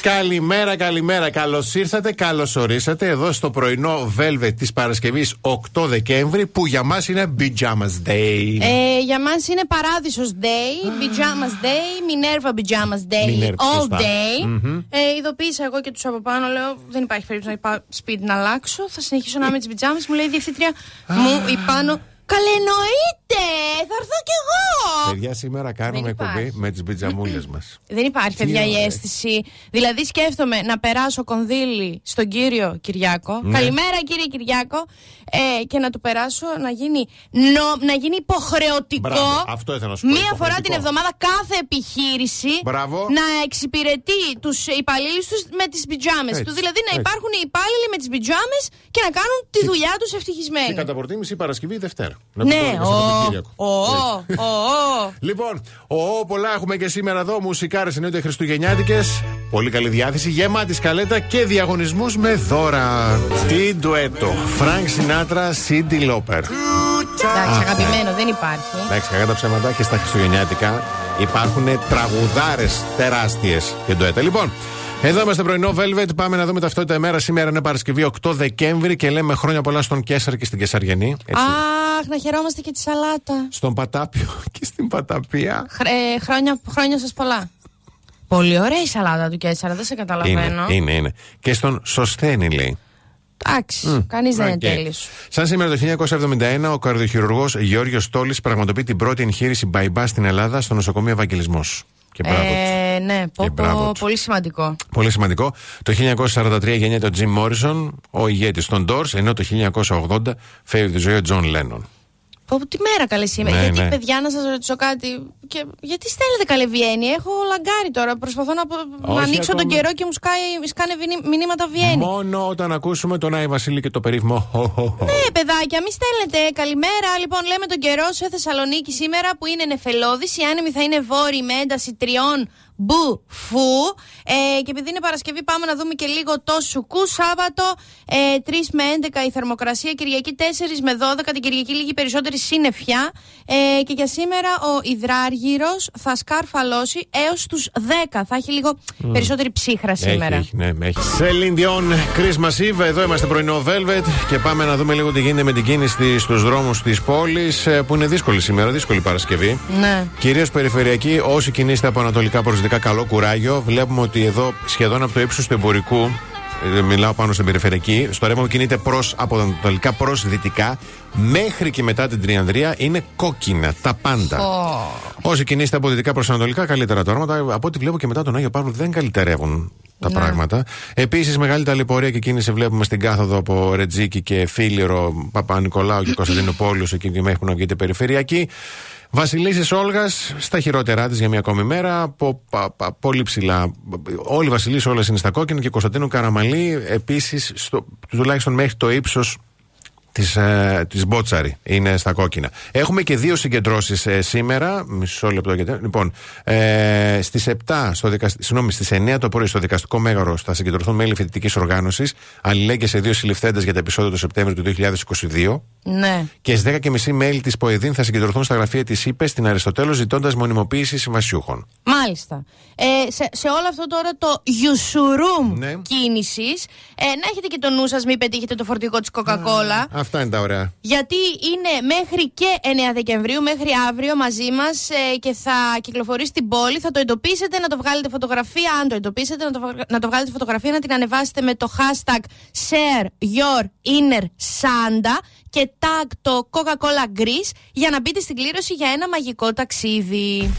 Καλημέρα, καλημέρα. Καλώς ήρθατε, καλώς ορίσατε εδώ στο πρωινό Velvet της Παρασκευής 8 Δεκέμβρη που για μας είναι Pyjamas Day. Ε, για μας είναι Παράδεισος Day, Pyjamas Day, Minerva Pyjamas Day, Minerva, All σωστά. Day. Μμμ. Ε, ειδοποίησα εγώ και τους από πάνω, λέω δεν υπάρχει περίπτωση να πάω σπίτι να αλλάξω. Θα συνεχίσω να είμαι με τις πιτζάμε. Μου λέει η διευθύντρια μου η πάνω. Καλέ εννοείται! Θα έρθω κι εγώ! Παιδιά, σήμερα κάνουμε Δεν εκπομπή υπάρχει. με τις πιτζαμούλες μας. Δεν υπάρχει, Τι παιδιά, η ωραία. αίσθηση. Δηλαδή, σκέφτομαι να περάσω κονδύλι στον κύριο Κυριάκο. Ναι. Καλημέρα, κύριε Κυριάκο. Ε, και να του περάσω να γίνει, νο, να γίνει υποχρεωτικό. Μπράβο, αυτό ήθελα να σου πω, Μία φορά την υποχρεωτικό. εβδομάδα κάθε επιχείρηση Μπράβο. να εξυπηρετεί τους υπαλλήλους τους με τις πιτζάμες Έτσι, τους. Δηλαδή να έτσι. υπάρχουν οι υπάλληλοι με τις πιτζάμες και να κάνουν τη δουλειά τους Και ευτυχισμένοι. κατά προτίμηση Παρασκευή ή Δευτέρα. Να Ναι, πούμε ο, και στον Κυριακό. ο, ο, ο. Λοιπόν, ο, πολλά έχουμε και σήμερα εδώ. Μουσικάρες εννοείται Χριστουγεννιάτικες. Πολύ καλή διάθεση. Γεμάτη σκαλέτα και διαγωνισμούς με δώρα. Τι ντουέτο. Φρανκ Σινάτρα, Σίντι Λόπερ. Εντάξει, αγαπημένο, δεν υπάρχει. Εντάξει, κακά τα ψέματα και στα Χριστουγεννιάτικα υπάρχουν τραγουδάρες τεράστιες και ντουέτα. Λοιπόν, εδώ είμαστε πρωινό Velvet. Πάμε να δούμε ταυτότητα ημέρα. Σήμερα είναι Παρασκευή 8 Δεκέμβρη και λέμε χρόνια πολλά στον Καίσαρ και στην Καισαριανή. Έτσι. Αχ, να χαιρόμαστε και τη σαλάτα. Στον Πατάπιο και στην Παταπία. Χρ- ε, χρόνια χρόνια σας πολλά. Πολύ ωραία η σαλάτα του Καίσαρα, δεν σε Είναι, καταλαβαίνω. είναι, είναι. Και στον Σωσθένη λέει. Εντάξει, κανείς δεν είναι Οκ. τέλειο. Σαν σήμερα το 1971, ο καρδιοχειρουργός Γιώργο Τόλης πραγματοποιεί την πρώτη εγχείρηση bypass στην Ελλάδα στο νοσοκομείο Ευαγγελισμός. Και μπράβο τους. Ε, ναι, πω, Και μπράβο πω, τους. πολύ σημαντικό. Πολύ σημαντικό. Το 1943 γεννιέται ο Τζιμ Μόρισον, ο ηγέτης των Doors, ενώ το 1980 φεύγει τη ζωή ο Τζον Λένον. Πω, πω, τι μέρα καλέ σήμερα. Ναι, γιατί, ναι. παιδιά, να σας ρωτήσω κάτι. Και, γιατί στέλνετε καλέ Βιέννη; Έχω λαγκάρει τώρα. Προσπαθώ να, να Όχι ανοίξω τον ακόμα. καιρό και μου σκάει, σκάνε βινι- μηνύματα Βιέννη. Μόνο όταν ακούσουμε τον Άι Βασίλη και το περίφημο. χω, χω, χω. Ναι, παιδάκια, μη στέλνετε. Καλημέρα. Λοιπόν, λέμε τον καιρό σε Θεσσαλονίκη σήμερα που είναι νεφελώδης. Οι άνεμοι θα είναι βόρειοι με ένταση τριών μπου φου. Ε, και επειδή είναι Παρασκευή, πάμε να δούμε και λίγο το σουκού. Σάββατο ε, 3 με 11 η θερμοκρασία. Κυριακή 4 με 12. Την Κυριακή λίγη περισσότερη σύννεφια. Ε, και για σήμερα ο υδράργυρος θα σκαρφαλώσει έως τους 10. Θα έχει λίγο περισσότερη ψύχρα σήμερα. Έχει, έχει, ναι, έχει. Celine Dion, Christmas Eve. Εδώ είμαστε πρωινό Velvet και πάμε να δούμε λίγο τι γίνεται με την κίνηση στους δρόμους της πόλης που είναι δύσκολη σήμερα, δύσκολη Παρασκευή. Ναι. Κυρίως περιφερειακή, όσοι κινείστε από ανατολικά προς δυτικά, καλό κουράγιο. Βλέπουμε ότι εδώ σχεδόν από το ύψος του εμπορικού, ε, μιλάω πάνω στην περιφερειακή, στο ρεύμα που κινείται προς, από ανατολικά προς δυτικά, μέχρι και μετά την Τριανδρία είναι κόκκινα τα πάντα. Όσοι κινείστε από δυτικά προς ανατολικά, καλύτερα τα όρματα. Από ό,τι βλέπω και μετά τον Άγιο Παύλο δεν καλυτερεύουν τα πράγματα. Επίσης, μεγάλη ταλαιπωρία και κίνηση βλέπουμε στην κάθοδο από Ρετζίκη και Φίλιρο, Παπα-Νικολάου και Κωνσταντινούπολιο, εκεί μέχρι να βγείτε περιφερειακή. Βασιλίση Όλγας στα χειρότερά της για μια ακόμη μέρα. Από, πα- πα- πολύ ψηλά. Όλοι οι Βασιλείς όλε είναι στα κόκκινα και Κωνσταντίνου Καραμαλή επίσης τουλάχιστον μέχρι το ύψος της, ε, της Μπότσαρη είναι στα κόκκινα. Έχουμε και δύο συγκεντρώσεις ε, σήμερα. Μισό λεπτό γιατί. Λοιπόν, ε, στις 7, στο δικασ... συγγνώμη, στις 9 το πρωί στο δικαστικό μέγαρο θα συγκεντρωθούν μέλη φοιτητικής οργάνωσης αλληλέγγυες σε δύο συλληφθέντες για τα επεισόδια του Σεπτέμβριου του 2022. Ναι. Και στις 10.30 μέλη της ΠΟΕΔΗΝ θα συγκεντρωθούν στα γραφεία της ΥΠΕ στην Αριστοτέλου ζητώντας μονιμοποίηση συμβασιούχων. Μάλιστα. Ε, σε, σε όλο αυτό τώρα το γιουσουρούμ Ναι. κίνησης, ε, να έχετε και το νου σας, μην πετύχετε το φορτηγό της Coca-Cola. Αυτά είναι τα ωραία. Γιατί είναι μέχρι και 9 Δεκεμβρίου, μέχρι αύριο μαζί μας και θα κυκλοφορήσει στην πόλη. Θα το εντοπίσετε, να το βγάλετε φωτογραφία. Αν το εντοπίσετε, να το, βγα- να το βγάλετε φωτογραφία, να την ανεβάσετε με το hashtag share your inner Santa και tag το Coca-Cola Greece για να μπείτε στην κλήρωση για ένα μαγικό ταξίδι.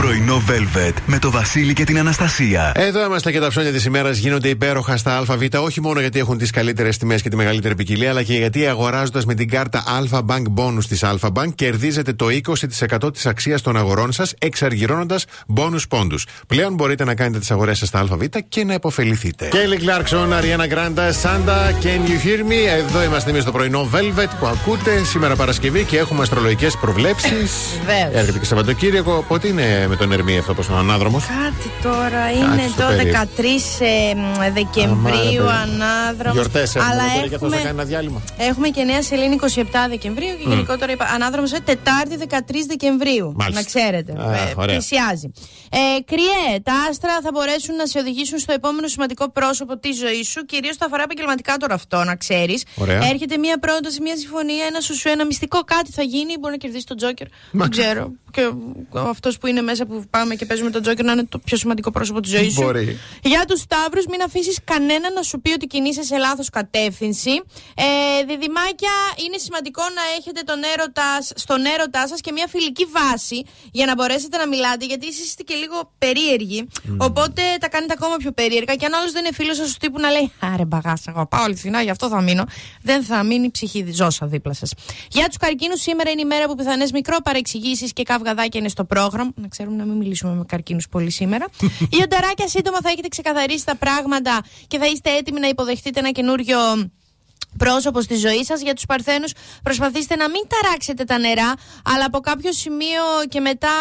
Πρωινό Velvet Velvet με το Βασίλη και την Αναστασία. Εδώ είμαστε και τα ψώνια της ημέρας γίνονται υπέροχα στα ΑΒ, όχι μόνο γιατί έχουν τις καλύτερες τιμές και τη μεγαλύτερη ποικιλία, αλλά και γιατί αγοράζοντας με την κάρτα Alpha Bank Bonus της Alpha Bank κερδίζετε το 20% της αξίας των αγορών σας, εξαργυρώνοντας bonus πόντους. Πλέον μπορείτε να κάνετε τις αγορές σας στα ΑΒ και να υποφεληθείτε. Κέιλι Κλάρκσον, Αριάννα Γκράντα, Σάντα, Can you hear me? Εδώ είμαστε εμείς στο πρωινό Velvet που ακούτε σήμερα Παρασκευή και έχουμε αστρολογικές προβλέψεις. Έρχεται και Σαββατοκύριακο. Πότε είναι; Με τον Ερμή αυτό, όπω ο ανάδρομος. Κάτι τώρα είναι το 13 Δεκεμβρίου ανάδρομος. Γιορτές Αλλά έχουμε. Και αυτός θα κάνει ένα διάλειμμα. Έχουμε και Νέα Σελήνη 27 Δεκεμβρίου και γενικότερα ανάδρομος Τετάρτη 13 Δεκεμβρίου. Μάλιστα. Να ξέρετε. Α, Ε, ωραία. πλησιάζει. Ε, κρυέ, τα άστρα θα μπορέσουν να σε οδηγήσουν στο επόμενο σημαντικό πρόσωπο της ζωής σου. Κυρίως θα αφορά επαγγελματικά τώρα αυτό, να ξέρεις. Ωραία. Έρχεται μια πρόταση, μια συμφωνία, ένα σου σου, ένα μυστικό κάτι θα γίνει. Μπορεί να κερδίσει τον Τζόκερ. Δεν ξέρω. Και αυτός που είναι μέσα που πάμε και παίζουμε τον Τζόκερ να είναι το πιο σημαντικό πρόσωπο της ζωής σου. Μπορεί. Για τους Σταύρους, μην αφήσεις κανένα να σου πει ότι κινείσαι σε λάθος κατεύθυνση. Ε, διδυμάκια, είναι σημαντικό να έχετε τον έρωτας, στον έρωτά σας και μια φιλική βάση για να μπορέσετε να μιλάτε, γιατί εσείς είστε και λίγο περίεργοι. Οπότε τα κάνετε ακόμα πιο περίεργα. Και αν άλλος δεν είναι φίλος σας του τύπου να λέει Άρε μπαγάσα, εγώ πάω αληθινά, γι' αυτό θα μείνω. Δεν θα μείνει η ψυχή ζώσα δίπλα σας. Για τους καρκίνους, σήμερα είναι η μέρα που πιθανές μικρό παρεξηγήσεις και καυγαδάκια είναι στο πρόγραμμα. Να ξέρουμε να μην μιλήσουμε με καρκίνους πολύ σήμερα. Οι ονταράκια σύντομα θα έχετε ξεκαθαρίσει τα πράγματα και θα είστε έτοιμοι να υποδεχτείτε ένα καινούριο πρόσωπο στη ζωή σας. Για τους παρθένους προσπαθήστε να μην ταράξετε τα νερά αλλά από κάποιο σημείο και μετά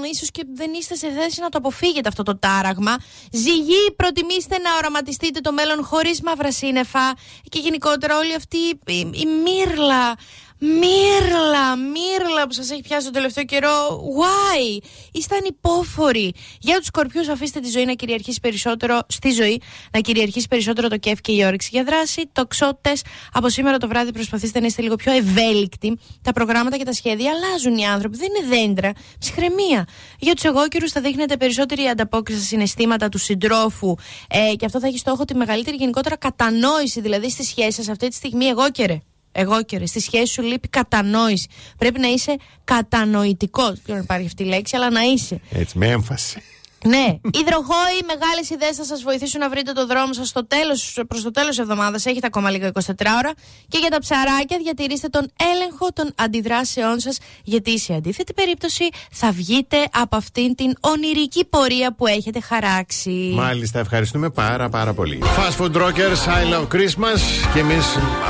μ, ίσως και δεν είστε σε θέση να το αποφύγετε αυτό το τάραγμα. Ζυγή προτιμήστε να οραματιστείτε το μέλλον χωρίς μαύρα σύννεφα. Και γενικότερα όλη αυτή η, η, η μύρλα Μύρλα, μύρλα που σας έχει πιάσει τον τελευταίο καιρό. Why? Είστε ανυπόφοροι. Για τους σκορπιούς αφήστε τη ζωή να κυριαρχήσει περισσότερο στη ζωή, να κυριαρχήσει περισσότερο το κέφι και η όρεξη για δράση. Τοξότες, από σήμερα το βράδυ προσπαθήστε να είστε λίγο πιο ευέλικτοι. Τα προγράμματα και τα σχέδια αλλάζουν οι άνθρωποι, δεν είναι δέντρα. Ψυχραιμία. Για τους εγώκερους θα δείχνετε περισσότερη ανταπόκριση στα συναισθήματα του συντρόφου ε, και αυτό θα έχει στόχο τη μεγαλύτερη γενικότερα κατανόηση, δηλαδή στη σχέση σας αυτή τη στιγμή εγώκερε. Εγώ και ρε, στη σχέση σου λείπει κατανόηση. Πρέπει να είσαι κατανοητικός. Δεν ξέρω αν υπάρχει αυτή η λέξη, αλλά να είσαι. Έτσι, με έμφαση. Ναι. Υδροχόοι, μεγάλες ιδέες θα σας βοηθήσουν να βρείτε το δρόμο σας στο τέλος, προς το τέλος της εβδομάδας. Έχετε ακόμα λίγα 24 ώρα. Και για τα ψαράκια, διατηρήστε τον έλεγχο των αντιδράσεών σας, γιατί σε αντίθετη περίπτωση θα βγείτε από αυτήν την ονειρική πορεία που έχετε χαράξει. Μάλιστα, ευχαριστούμε πάρα πάρα πολύ. Fast Food Rockers, I love Christmas. Και εμείς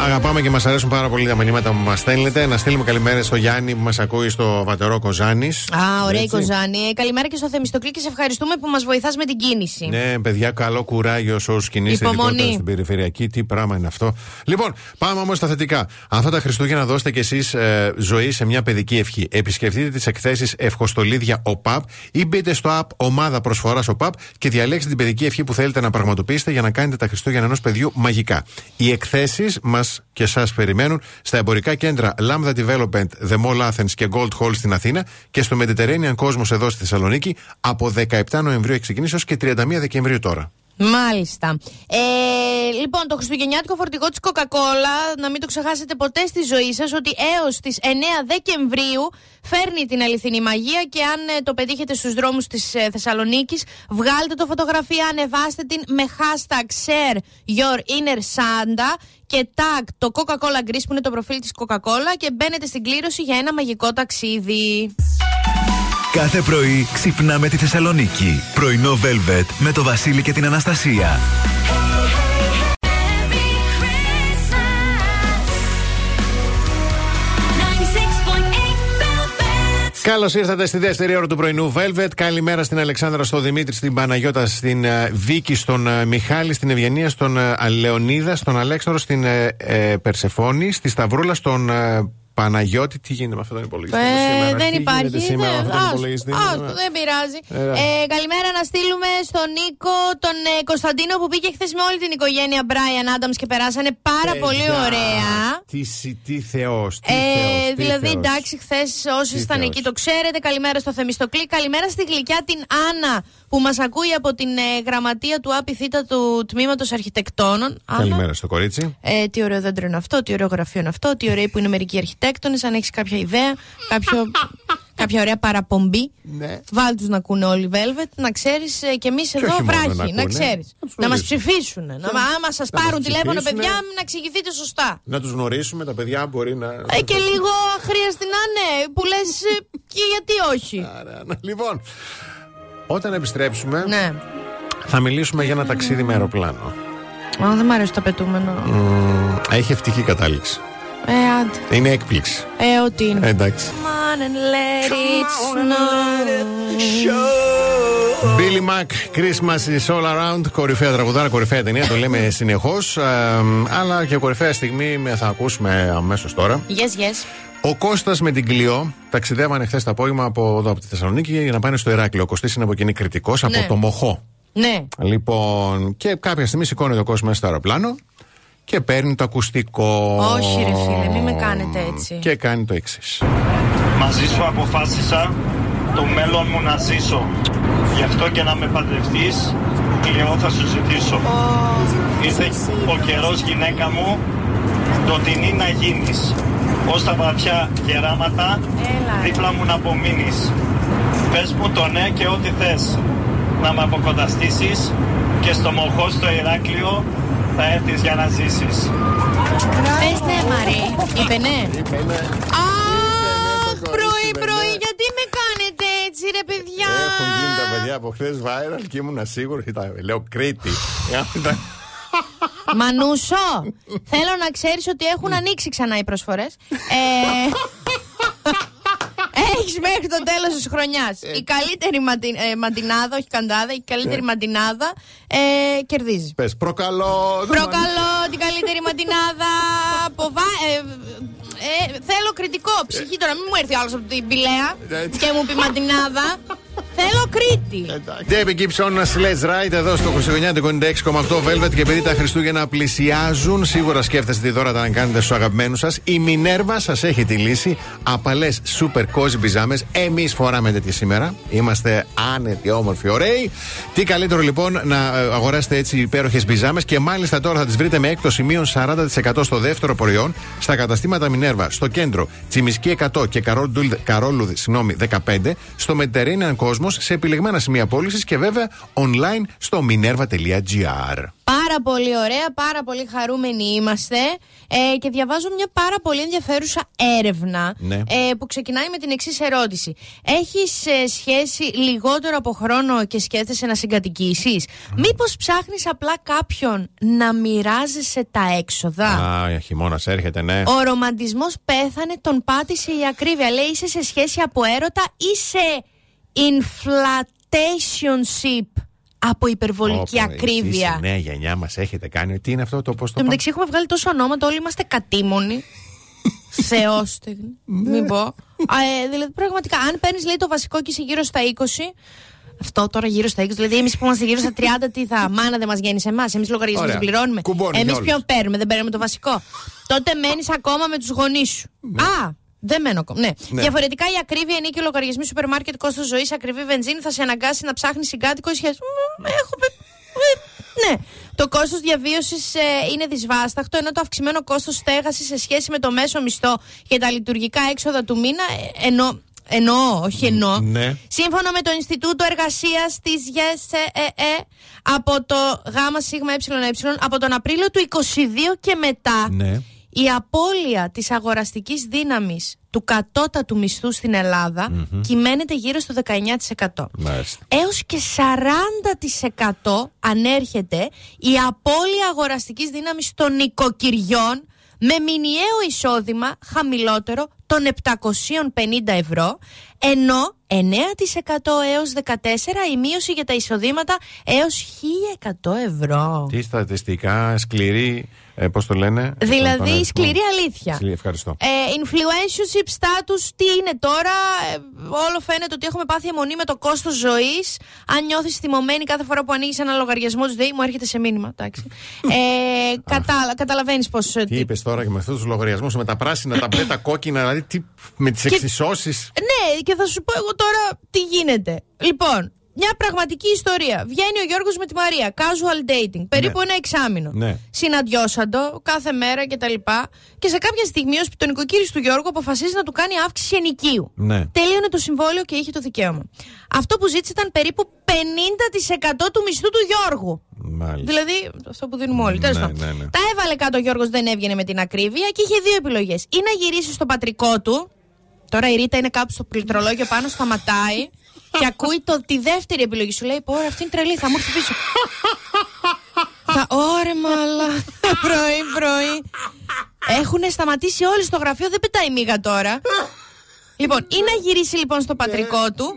αγαπάμε και μας αρέσουν πάρα πολύ τα μηνύματα που μας στέλνετε. Να στείλουμε καλημέρα στο Γιάννη που μας ακούει στο βατερό Κοζάνης. Α, ωραία η Κοζάνη. Ε, καλημέρα και στο Θεμιστοκλή και σε ευχαριστούμε που μας βοηθάς με την κίνηση. Ναι, παιδιά, καλό κουράγιο σε όσους κινείστε Υπομονή. ειδικότερα στην περιφερειακή. Τι πράγμα είναι αυτό. Λοιπόν, πάμε όμως στα θετικά. Αυτά τα Χριστούγεννα δώστε κι εσείς ε, ζωή σε μια παιδική ευχή. Επισκεφτείτε τις εκθέσεις Ευχοστολίδια ΟΠΑΠ ή μπείτε στο app Ομάδα Προσφοράς ΟΠΑΠ και διαλέξτε την παιδική ευχή που θέλετε να πραγματοποιήσετε για να κάνετε τα Χριστούγεννα ενός παιδιού μαγικά. Οι εκθέσεις μας και εσά περιμένουν στα εμπορικά κέντρα Lambda Development, The Mall Athens και Gold Hall στην Αθήνα και στο Mediterranean Cosmos εδώ στη Θεσσαλονίκη από 17 Νοεμβρίου έχει ξεκινήσει έως και 31 Δεκεμβρίου τώρα. Μάλιστα. Ε, λοιπόν, το χριστουγεννιάτικο φορτηγό της Coca-Cola, να μην το ξεχάσετε ποτέ στη ζωή σας, ότι έως τις 9 Δεκεμβρίου φέρνει την αληθινή μαγεία και αν ε, το πετύχετε στους δρόμους της ε, Θεσσαλονίκης, βγάλτε το φωτογραφία, ανεβάστε την με hashtag share your inner Santa και tag το Coca-Cola Greece που είναι το προφίλ της Coca-Cola και μπαίνετε στην κλήρωση για ένα μαγικό ταξίδι. Κάθε πρωί ξυπνάμε τη Θεσσαλονίκη. Πρωινό Velvet με το Βασίλη και την Αναστασία. Καλώς ήρθατε στη δεύτερη ώρα του πρωινού Velvet. Καλημέρα στην Αλεξάνδρα, στον Δημήτρη, στην Παναγιώτα, στην ε, Βίκη, στον ε, Μιχάλη, στην Ευγενία, στον ε, Λεωνίδα, στον Αλέξανδρο, στην ε, ε, Περσεφόνη, στη Σταυρούλα, στον ε, Παναγιώτη. Τι γίνεται με αυτόν τον υπολογιστή. Ε, σήμερα, δεν τι υπάρχει. γίνεται σήμερα με δεν- αυτόν τον άστο, υπολογιστή. άστο, δεν πειράζει. Ε, Ε, καλημέρα να στείλουμε στον Νίκο, τον ε, Κωνσταντίνο που πήγε χθες με όλη την οικογένεια Brian Adams και περάσανε πάρα Παιδιά, πολύ ωραία. Τι, συ- τι θεός, τι Ε, θεός, τι δηλαδή, θεός. εντάξει, χθες όσοι Τι ήσταν θεός. εκεί το ξέρετε. Καλημέρα στο Θεμιστοκλή. Καλημέρα στη γλυκιά την Άννα που μας ακούει από την ε, γραμματεία του ΑΠΙΘ του τμήματος Αρχιτεκτόνων. Άννα. Καλημέρα στο κορίτσι. Ε, τι ωραίο δέντρο είναι αυτό, τι ωραίο γραφείο είναι αυτό, τι ωραίοι που είναι μερικοί αρχιτέκτονες. Αν έχεις κάποια ιδέα, κάποιο, κάποια ωραία παραπομπή. Ναι. Βάλ τους να ακούνε όλοι Velvet, να ξέρεις και εμείς εδώ όχι μόνο να βράχοι. Να, ακούνε, ξέρεις. να τους Να μας γνωρίσουν. ψηφίσουν. Να, άμα σας μας πάρουν τηλέφωνο, ψηφίσουνε. παιδιά, να εξηγηθείτε σωστά. Να τους γνωρίσουμε, τα παιδιά μπορεί να. Ε, και λίγο αχρίαστη να είναι, που λες και γιατί όχι. Άρα, να- Λοιπόν, όταν επιστρέψουμε, Ναι. θα μιλήσουμε για ένα ταξίδι με αεροπλάνο. Ω, δεν μ' αρέσει το πετούμενο. Μμμ, έχει ευτυχή κατάληξη. Ε, άντε. Είναι έκπληξη. Ε, ό,τι είναι. Ε, εντάξει. Come on and let it snow. Billy Mac, Christmas is all around. Κορυφαία τραγουδάρα, κορυφαία ταινία, το λέμε συνεχώς. αλλά και κορυφαία στιγμή με- θα ακούσουμε αμέσως τώρα. Yes, yes. Ο Κώστας με την Κλειό ταξιδεύανε χθες το απόγευμα από, εδώ, από τη Θεσσαλονίκη για να πάνε στο Ηράκλειο. Ο Κωστής είναι από εκείνη κριτικός από Ναι. το Μοχό. Ναι. Λοιπόν, και κάποια στιγμή σηκώνεται ο κόσμος μέσα στο αεροπλάνο και παίρνει το ακουστικό. Όχι, ρε φίλε, μην με κάνετε έτσι. Και κάνει το εξής. Μαζί σου αποφάσισα το μέλλον μου να ζήσω. Γι' αυτό και να με παντρευτείς, κλειό θα σου ζητήσω. Ήρθε ο καιρός γυναίκα μου, ντοτινή να γίνεις. Ως τα βαθιά γεράματα, Έλα. δίπλα μου να απομείνεις. Πες μου το ναι και ό,τι θες. Να με αποκονταστήσεις και στο μοχός στο Ηράκλειο θα έρθεις για να ζήσεις. Πες ναι, Μαρή. Είπε ναι. Αχ, το πρωί, κορίτσι, πρωί, ναι. γιατί με κάνετε έτσι, ρε παιδιά; Έχουν γίνει τα παιδιά από χθες viral και ήμουν σίγουρος. Λέω Κρήτη. Ήταν- Μανούσο, θέλω να ξέρεις ότι έχουν ανοίξει ξανά οι προσφορές. Ε, Έχεις μέχρι το τέλος της χρονιάς. Η καλύτερη ματι- ε, μαντινάδα, όχι καντάδα, η καλύτερη μαντινάδα ε, κερδίζει. Πες προκαλώ. Προκαλώ την καλύτερη μαντινάδα από βα... ε, ε, θέλω κριτικό ψυχή τώρα. Μην μου έρθει άλλος από την Πηλαία Έτσι. και μου πει μαντινάδα. Θέλω Κρήτη. David Gibson, Let's Ride εδώ στο Χριστουγεννιάτικο 96,8 Velvet και επειδή τα Χριστούγεννα πλησιάζουν, σίγουρα σκέφτεστε τι δώρα να κάνετε στους αγαπημένους σας. Η Μινέρβα σας έχει τη λύση. Απαλές super cozy πιζάμες. Εμείς φοράμε τέτοιε σήμερα. Είμαστε άνετοι, όμορφοι, ωραίοι. Τι καλύτερο λοιπόν να ε, αγοράσετε έτσι υπέροχες πιζάμες και μάλιστα τώρα θα τις βρείτε με έκπτωση μείον 40% στο δεύτερο προϊόν στα καταστήματα Μινέρβα στο κέντρο Τσιμισκή 100 και Καρόλου, Καρόλου συγγνώμη, 15 στο Mediterranean Cosmos σε επιλεγμένα σημεία πώλησης και βέβαια online στο minerva.gr. Πάρα πολύ ωραία, πάρα πολύ χαρούμενοι είμαστε ε, και διαβάζω μια πάρα πολύ ενδιαφέρουσα έρευνα Ναι. ε, που ξεκινάει με την εξής ερώτηση. Έχεις ε, σχέση λιγότερο από χρόνο και σκέφτεσαι να συγκατοικήσεις; Μήπως ψάχνεις απλά κάποιον να μοιράζεσαι τα έξοδα; Α, χειμώνας έρχεται, ναι. Ο ρομαντισμός πέθανε, τον πάτησε η ακρίβεια. Λέει είσαι σε σχέση από έρωτα ή σε inflationship από υπερβολική Ωπα, ακρίβεια. εσείς, η νέα γενιά μας έχετε κάνει. Τι είναι αυτό το πώς το Εν τω μεταξύ έχουμε βγάλει τόσο ονόματα, όλοι είμαστε κατήμονοι. Θεόστεγνοι. Μην πω. Α, ε, δηλαδή, πραγματικά, αν παίρνεις λέει το βασικό και είσαι γύρω στα 20. Αυτό τώρα γύρω στα 20. Δηλαδή, εμείς που είμαστε γύρω στα 30, τι θα. Μάνα δεν μας γέννησε εμάς. Εμείς λογαριασμούς Ωραία. δεν πληρώνουμε. Κουμπώνεις Εμείς για ποιον όλους. παίρνουμε, δεν παίρνουμε το βασικό. Τότε μένεις ακόμα με τους γονείς σου. Α, δεν μένω ακόμα. Ναι. Ναι. Διαφορετικά η ακρίβεια είναι και λογαριασμοί σούπερ μάρκετ, κόστος ζωής, ακριβή βενζίνη θα σε αναγκάσει να ψάχνεις συγκάτοικο ή σχέση. Μ, Έχω. πε- ε, Ναι. Το κόστος διαβίωσης είναι δυσβάσταχτο, ενώ το αυξημένο κόστος στέγασης σε σχέση με το μέσο μισθό και τα λειτουργικά έξοδα του μήνα. ε, Ενώ, εννοώ, όχι εννοώ. Ναι. Σύμφωνα με το Ινστιτούτο Εργασίας της ΓΕΣΕΕ, από το ΓΣΕΕ, από τον Απρίλιο του 22 και μετά, Ναι. Η απώλεια της αγοραστικής δύναμης του κατώτατου μισθού στην ελλαδα κυμαίνεται γύρω στο 19%. Μάλιστα. Έως και 40% ανέρχεται η απώλεια αγοραστικής δύναμης των νοικοκυριών με μηνιαίο εισόδημα χαμηλότερο των 750 ευρώ, ενώ 9% έως 14% η μείωση για τα εισοδήματα έως 1100 ευρώ. Τι στατιστικά, σκληρή, ε, πώς το λένε; τον Δηλαδή αριθμό; σκληρή αλήθεια. Σκληρή, ευχαριστώ. Ε, influencership status, τι είναι τώρα; Ε, όλο φαίνεται ότι έχουμε πάθει αιμονή με το κόστος ζωής. Αν νιώθεις θυμωμένη κάθε φορά που ανοίγεις ένα λογαριασμό της ΔΕΗ, μου έρχεται σε μήνυμα. εντάξει. Ε, κατα, Καταλαβαίνεις πώς. Τι είπες τώρα και με αυτούς τους λογαριασμούς, με τα πράσινα, τα μπλε, τα κόκκινα, δηλαδή τι, με τις εξισώσεις; Ναι, και θα σου πω εγώ τώρα τι γίνεται. Λοιπόν, μια πραγματική ιστορία. Βγαίνει ο Γιώργος με τη Μαρία. Casual dating. Περίπου Ναι. ένα εξάμεινο. Ναι. Συναντιώσαντο κάθε μέρα κτλ. Και σε κάποια στιγμή ο σπιτονικοκύρη του Γιώργου αποφασίζει να του κάνει αύξηση ενοικίου. Ναι. Τελείωνε το συμβόλαιο και είχε το δικαίωμα. Αυτό που ζήτησε ήταν περίπου 50% του μισθού του Γιώργου. Μάλιστα. Δηλαδή, αυτό που δίνουμε όλοι. Τέλος Ναι, πάντων. ναι, ναι. Τα έβαλε κάτω ο Γιώργος, δεν έβγαινε με την ακρίβεια και είχε δύο επιλογές. Ή να γυρίσει στο πατρικό του. Τώρα η Ρίτα είναι κάπου στο πληκτρολόγιο πάνω, σταματάει και ακούει το, τη δεύτερη επιλογή. Σου λέει: Πω, ρε, αυτή είναι τρελή, θα μου έρθει πίσω. θα, ωρε μαλά. πρωί, πρωί. Έχουν σταματήσει όλοι στο γραφείο, δεν πετάει μίγα τώρα. λοιπόν, ή να γυρίσει λοιπόν στο πατρικό του,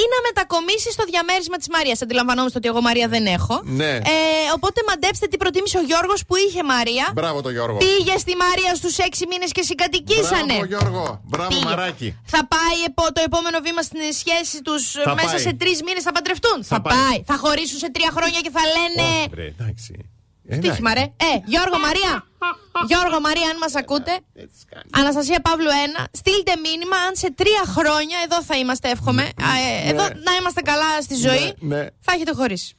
ή να μετακομίσει στο διαμέρισμα της Μαρίας. Αντιλαμβανόμαστε ότι εγώ Μαρία δεν έχω. Ναι. Ε, οπότε μαντέψτε τι προτίμησε ο Γιώργος που είχε Μαρία. Μπράβο το Γιώργο. Πήγε στη Μαρία στους έξι μήνες και συγκατοικήσανε. Μπράβο Γιώργο. Μπράβο Πήγε. μαράκι. Θα πάει επο- το επόμενο βήμα στην σχέση τους Θα μέσα πάει. σε τρεις μήνες θα παντρευτούν. Θα Θα, πάει. πάει. Θα χωρίσουν σε τρία χρόνια και θα λένε. Ω, βρε, εντάξει. Ε, Στοίχημα, ρε. Ε, Γιώργο Μαρία. Γιώργο Μαρία, αν μας ακούτε. Αναστασία Παύλου 1. Στείλτε μήνυμα αν σε τρία χρόνια, εδώ θα είμαστε, εύχομαι. α, ε, Εδώ να είμαστε καλά στη ζωή. ναι. Θα έχετε χωρίσει.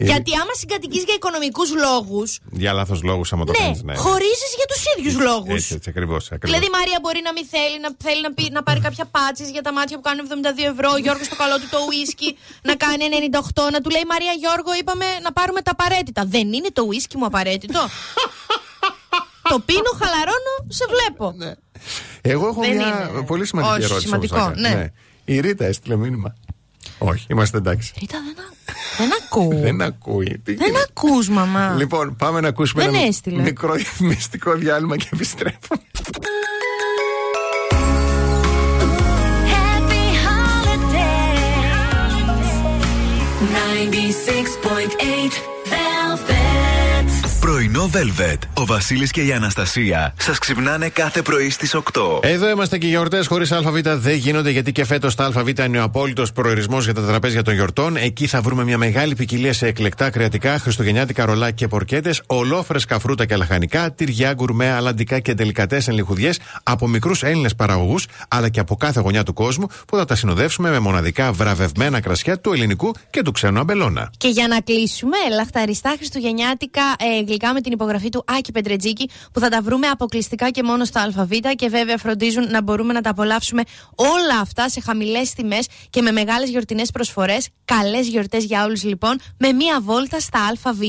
Ε, Γιατί άμα συγκατοικείς για οικονομικούς λόγου. Για λάθος λόγους, άμα το Ναι, κάνεις. Ναι. χωρίζεις για τους ίδιους λόγους. Έτσι, έτσι ακριβώς. Δηλαδή η Μαρία μπορεί να μην θέλει να, θέλει να, πει, να πάρει κάποια πάτσει για τα μάτια που κάνουν 72 ευρώ. Ο Γιώργος το καλό του το ουίσκι να κάνει 98. Να του λέει Μαρία Γιώργο, είπαμε να πάρουμε τα απαραίτητα. Δεν είναι το ουίσκι μου απαραίτητο. το πίνω, χαλαρώνω, σε βλέπω. Ναι. Εγώ έχω Δεν μια είναι. πολύ σημαντική Όχι, ερώτηση. σημαντικό, όμως, να κάνω. ναι. Η Ρίτα έστειλε μήνυμα. Όχι, είμαστε εντάξει. Ρίτα, δεν, α- δεν ακούω. Δεν ακούει. Τι δεν γίνεται; ακούς, μαμά. Λοιπόν, πάμε να ακούσουμε Δεν ένα έστειλε. μικρό διαφημιστικό διάλειμμα και επιστρέφουμε. Happy holidays. 96.8 Velvet. Πρωινό Velvet. Ο Βασίλης και η Αναστασία σας ξυπνάνε κάθε πρωί στις 8. Εδώ είμαστε και οι γιορτές χωρίς ΑΒ δεν γίνονται γιατί και φέτος τα ΑΒ είναι ο απόλυτος προορισμός για τα τραπέζια των γιορτών. Εκεί θα βρούμε μια μεγάλη ποικιλία σε εκλεκτά κρεατικά, χριστουγεννιάτικα ρολά και πορκέτες, ολόφρεσκα φρούτα και λαχανικά, τυριά, γκουρμέ, αλαντικά και τελικατές λιχουδιές από μικρούς Έλληνες παραγωγούς αλλά και από κάθε γωνιά του κόσμου που θα τα συνοδεύσουμε με μοναδικά βραβευμένα κρασιά του ελληνικού και του ξένου αμπελώνα. Και για να κλείσουμε, λαχταριστά χριστουγεννιάτικα ε, γλυκά με την υπογραφή του Άκη Πεντρετζίκη που θα τα βρούμε αποκλειστικά και μόνο στα ΑΒ και βέβαια φροντίζουν να μπορούμε να τα απολαύσουμε όλα αυτά σε χαμηλές τιμές και με μεγάλες γιορτινές προσφορές. Καλές γιορτές για όλους λοιπόν, με μία βόλτα στα ΑΒ.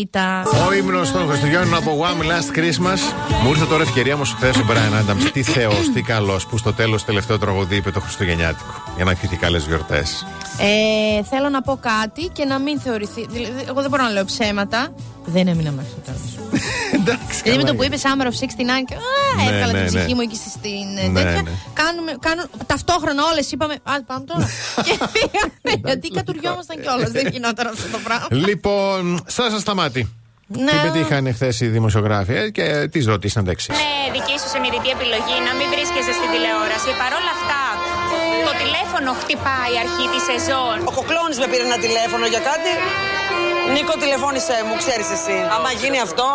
Ο ύμνος των Χριστουγέννων από One Last Christmas. Μου ήρθε τώρα ευκαιρία όμω χθε ο Brian Adams. Τι θεός, τι καλός που στο τέλος τελευταίο τραγουδί είπε το Χριστουγεννιάτικο. Για να ευχηθεί καλές γιορτές. Ε, θέλω να πω κάτι και να μην θεωρηθεί. Δηλαδή, εγώ δεν μπορώ να λέω ψέματα. Δεν έμεινα μέχρι το τέλος. Εντάξει. Δηλαδή με το καλά που είπες Summer of 69 και α, Ναι, έβγαλα ναι, την ψυχή ναι. μου εκεί στη- στην ε, Ναι, τέτοια. ναι. Κάνουμε, κάνουν, ταυτόχρονα όλες είπαμε. Α, πάμε τώρα. και πήγαμε. γιατί κατουριόμασταν κιόλας. δεν γινόταν αυτό το πράγμα. Λοιπόν, Σάσα Σταμάτη. Ναι. Τι πετύχανε χθε οι δημοσιογράφοι ε, και τις ρωτήσαν τα εξή. Είναι δική σου συνειδητή επιλογή να μην βρίσκεσαι στην τηλεόραση. Παρ' όλα αυτά, το τηλέφωνο χτυπάει αρχή τη σεζόν. Ο Κοκλώνης με πήρε ένα τηλέφωνο για κάτι. Νίκο, τηλεφώνησέ μου, ξέρεις εσύ. Άμα γίνει αυτό,